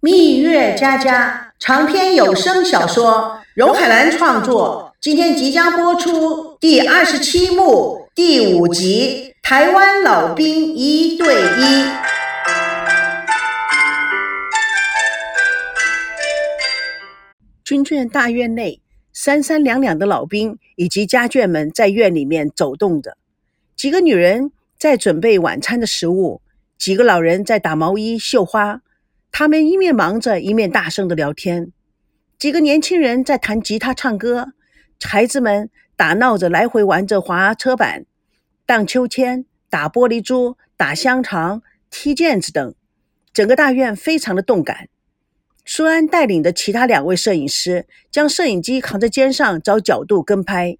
蜜月佳佳长篇有声小说，荣海兰创作，今天即将播出第二十七幕第五集《台湾老兵一对一》。军眷大院内，三三两两的老兵以及家眷们在院里面走动着，几个女人在准备晚餐的食物，几个老人在打毛衣、绣花。他们一面忙着，一面大声的聊天。几个年轻人在弹吉他、唱歌，孩子们打闹着，来回玩着滑车板、荡秋千、打玻璃珠、打香肠、踢毽子等。整个大院非常的动感。舒安带领的其他两位摄影师将摄影机扛在肩上，找角度跟拍。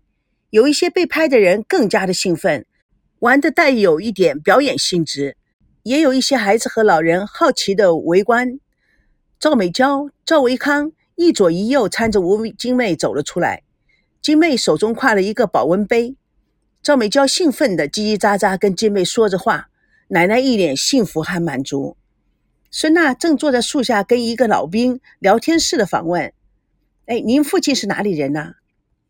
有一些被拍的人更加的兴奋，玩的带有一点表演性质。也有一些孩子和老人好奇的围观。赵美娇、赵维康一左一右搀着吴金妹走了出来。金妹手中挎了一个保温杯。赵美娇兴奋的叽叽喳喳跟金妹说着话，奶奶一脸幸福和满足。孙娜正坐在树下跟一个老兵聊天似的访问：“哎，您父亲是哪里人呢？”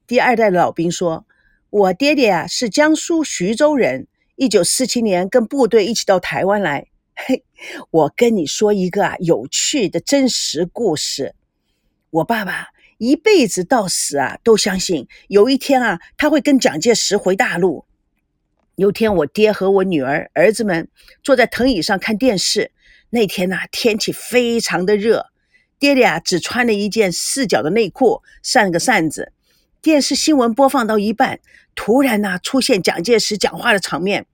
第二代的老兵说：“我爹爹啊是江苏徐州人。”一九四七年，跟部队一起到台湾来。嘿，我跟你说一个啊有趣的真实故事。我爸爸一辈子到死啊都相信，有一天啊他会跟蒋介石回大陆。有天，我爹和我女儿、儿子们坐在藤椅上看电视。那天呐，天气非常的热，爹爹啊只穿了一件四角的内裤，扇了个扇子。电视新闻播放到一半。突然呢，出现蒋介石讲话的场面，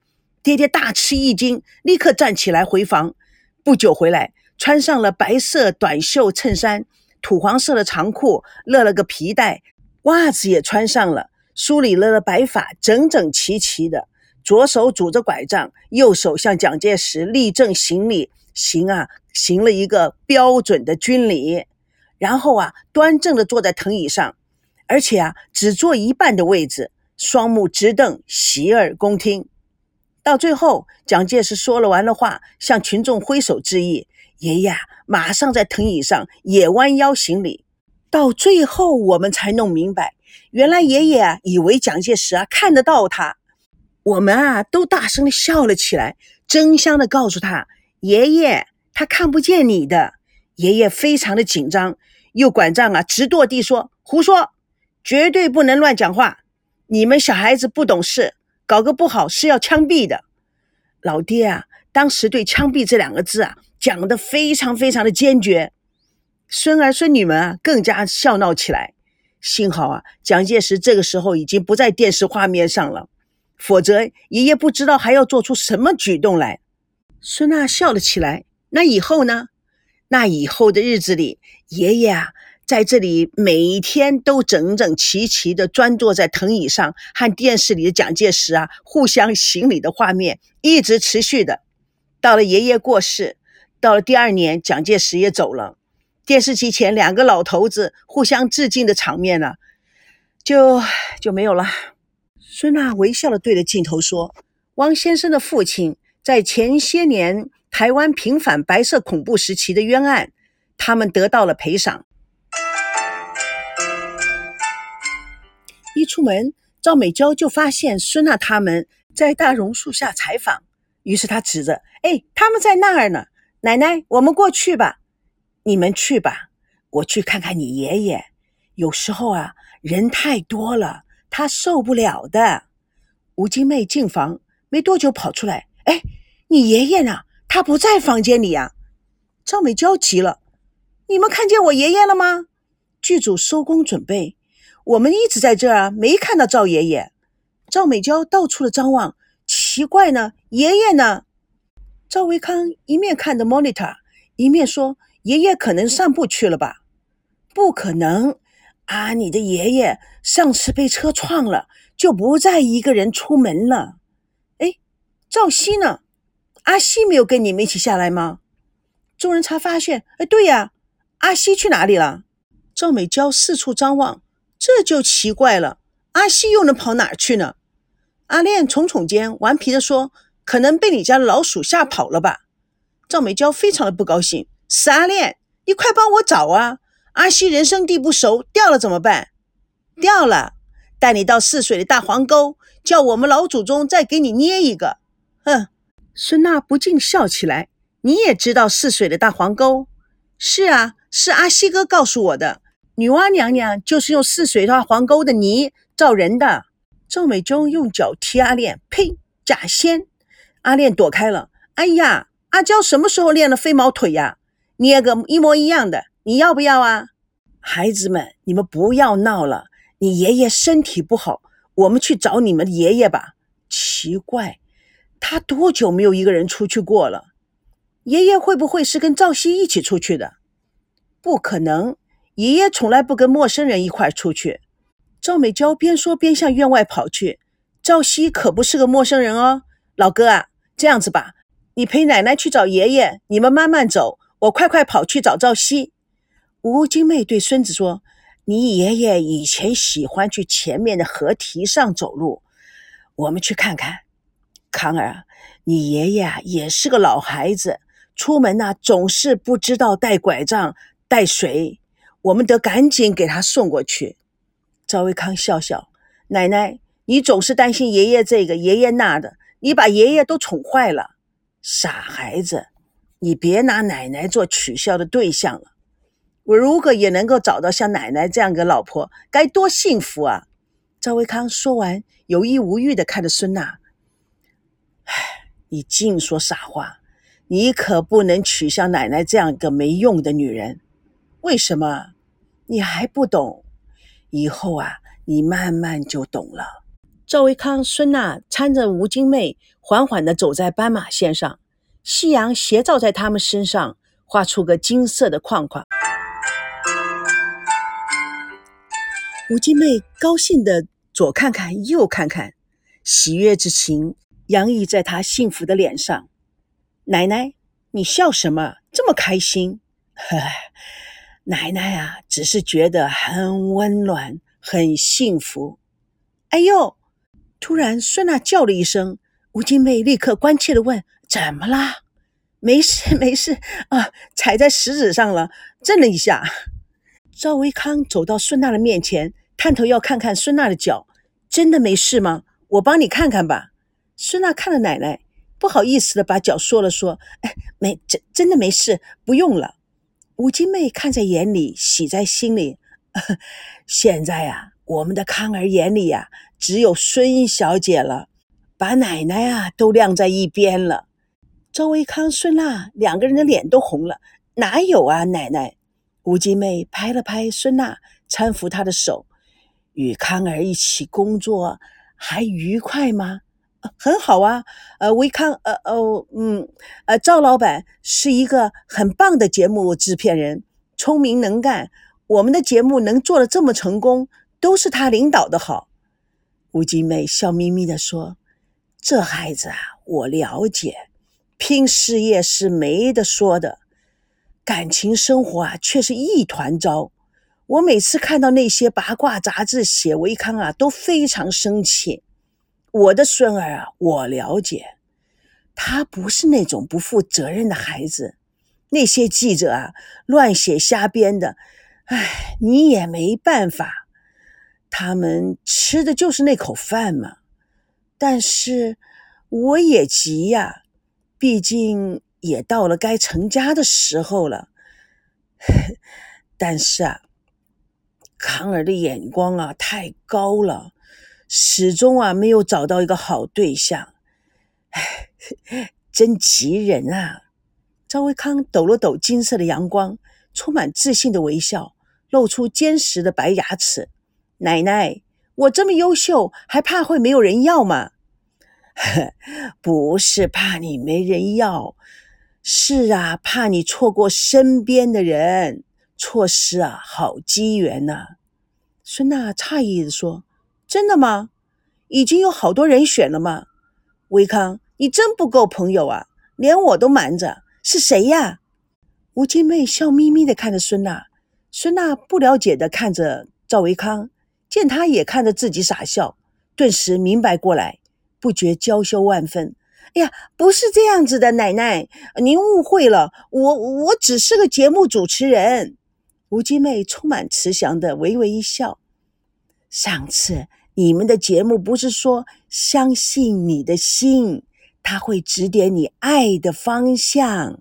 爹爹大吃一惊，立刻站起来回房。不久回来，穿上了白色短袖衬衫、土黄色的长裤，勒了个皮带，袜子也穿上了，梳理了白发，整整齐齐的，左手拄着拐杖，右手向蒋介石立正行礼，行啊，行了一个标准的军礼，然后啊，端正的坐在藤椅上，而且啊，只坐一半的位置。双目直瞪，洗耳恭听。到最后，蒋介石说了完了话，向群众挥手致意。爷爷马上在藤椅上也弯腰行礼。到最后，我们才弄明白，原来爷爷啊，以为蒋介石啊看得到他。我们啊，都大声的笑了起来，争相的告诉他：“爷爷，他看不见你的。”爷爷非常的紧张，又拐杖啊直跺地说：“胡说，绝对不能乱讲话。”你们小孩子不懂事，搞个不好是要枪毙的。老爹啊，当时对“枪毙”这两个字啊讲得非常非常的坚决。孙儿孙女们啊更加笑闹起来。幸好啊，蒋介石这个时候已经不在电视画面上了，否则爷爷不知道还要做出什么举动来。孙娜笑了起来。那以后呢？那以后的日子里，爷爷啊。在这里，每天都整整齐齐的专坐在藤椅上，和电视里的蒋介石啊互相行礼的画面一直持续的。到了爷爷过世，到了第二年，蒋介石也走了，电视机前两个老头子互相致敬的场面呢，就就没有了。孙娜微笑的对着镜头说：“汪先生的父亲在前些年台湾平反白色恐怖时期的冤案，他们得到了赔偿。”一出门，赵美娇就发现孙娜他们在大榕树下采访。于是她指着：“哎，他们在那儿呢。奶奶，我们过去吧。你们去吧，我去看看你爷爷。有时候啊，人太多了，他受不了的。”吴金妹进房没多久跑出来：“哎，你爷爷呢？他不在房间里呀。”赵美娇急了：“你们看见我爷爷了吗？剧组收工准备。”我们一直在这儿啊，没看到赵爷爷。赵美娇到处的张望，奇怪呢，爷爷呢？赵维康一面看着 monitor，一面说：“爷爷可能散步去了吧？”“不可能，啊，你的爷爷上次被车撞了，就不再一个人出门了。”“哎，赵熙呢？阿西没有跟你们一起下来吗？”众人才发现，哎，对呀，阿西去哪里了？赵美娇四处张望。这就奇怪了，阿西又能跑哪儿去呢？阿练耸耸肩，顽皮地说：“可能被你家的老鼠吓跑了吧？”赵美娇非常的不高兴：“死阿练，你快帮我找啊！阿西人生地不熟，掉了怎么办？掉了，带你到泗水的大黄沟，叫我们老祖宗再给你捏一个。哼！孙娜不禁笑起来。你也知道泗水的大黄沟？是啊，是阿西哥告诉我的。女娲娘娘就是用泗水大黄沟的泥造人的。赵美忠用脚踢阿炼，呸！假仙！阿炼躲开了。哎呀，阿娇什么时候练了飞毛腿呀？捏个一模一样的，你要不要啊？孩子们，你们不要闹了。你爷爷身体不好，我们去找你们爷爷吧。奇怪，他多久没有一个人出去过了？爷爷会不会是跟赵熙一起出去的？不可能，爷爷从来不跟陌生人一块出去。赵美娇边说边向院外跑去。赵熙可不是个陌生人哦，老哥啊，这样子吧，你陪奶奶去找爷爷，你们慢慢走，我快快跑去找赵熙。吴金妹对孙子说：“你爷爷以前喜欢去前面的河堤上走路，我们去看看。”康儿，你爷爷啊也是个老孩子。出门呐，总是不知道带拐杖、带水，我们得赶紧给他送过去。赵维康笑笑：“奶奶，你总是担心爷爷这个爷爷那的，你把爷爷都宠坏了。傻孩子，你别拿奶奶做取笑的对象了。我如果也能够找到像奶奶这样个老婆，该多幸福啊！”赵维康说完，有意无意的看着孙娜：“唉，你净说傻话。”你可不能娶像奶奶这样一个没用的女人，为什么？你还不懂？以后啊，你慢慢就懂了。赵维康、孙娜搀着吴金妹，缓缓地走在斑马线上，夕阳斜照在他们身上，画出个金色的框框。吴金妹高兴地左看看，右看看，喜悦之情洋溢在她幸福的脸上。奶奶，你笑什么？这么开心？呵，奶奶啊，只是觉得很温暖，很幸福。哎呦！突然，孙娜叫了一声，吴金妹立刻关切的问：“怎么啦？”“没事，没事啊，踩在石子上了，震了一下。”赵维康走到孙娜的面前，探头要看看孙娜的脚，“真的没事吗？我帮你看看吧。”孙娜看了奶奶。不好意思的把脚缩了缩，哎，没真真的没事，不用了。吴金妹看在眼里，喜在心里。现在呀，我们的康儿眼里呀，只有孙小姐了，把奶奶啊都晾在一边了。周维康、孙娜两个人的脸都红了。哪有啊，奶奶？吴金妹拍了拍孙娜，搀扶她的手。与康儿一起工作还愉快吗？很好啊，呃，维康，呃，哦，嗯，呃，赵老板是一个很棒的节目制片人，聪明能干。我们的节目能做的这么成功，都是他领导的好。吴金妹笑眯眯地说：“这孩子啊，我了解，拼事业是没得说的，感情生活啊却是一团糟。我每次看到那些八卦杂志写维康啊，都非常生气。”我的孙儿啊，我了解，他不是那种不负责任的孩子。那些记者啊，乱写瞎编的，唉，你也没办法。他们吃的就是那口饭嘛。但是我也急呀，毕竟也到了该成家的时候了。但是啊，康儿的眼光啊，太高了。始终啊没有找到一个好对象，唉，真急人啊！赵维康抖了抖金色的阳光，充满自信的微笑，露出坚实的白牙齿。奶奶，我这么优秀，还怕会没有人要吗？不是怕你没人要，是啊，怕你错过身边的人，错失啊好机缘呐。孙娜诧异的说。真的吗？已经有好多人选了吗？维康，你真不够朋友啊，连我都瞒着。是谁呀？吴金妹笑眯眯的看着孙娜，孙娜不了解的看着赵维康，见他也看着自己傻笑，顿时明白过来，不觉娇羞万分。哎呀，不是这样子的，奶奶，您误会了，我我只是个节目主持人。吴金妹充满慈祥的微微一笑。上次你们的节目不是说相信你的心，它会指点你爱的方向。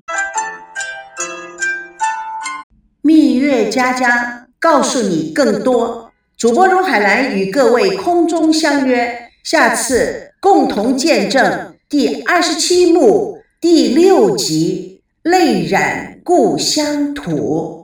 蜜月佳佳告诉你更多。主播荣海兰与各位空中相约，下次共同见证第二十七幕第六集《泪染故乡土》。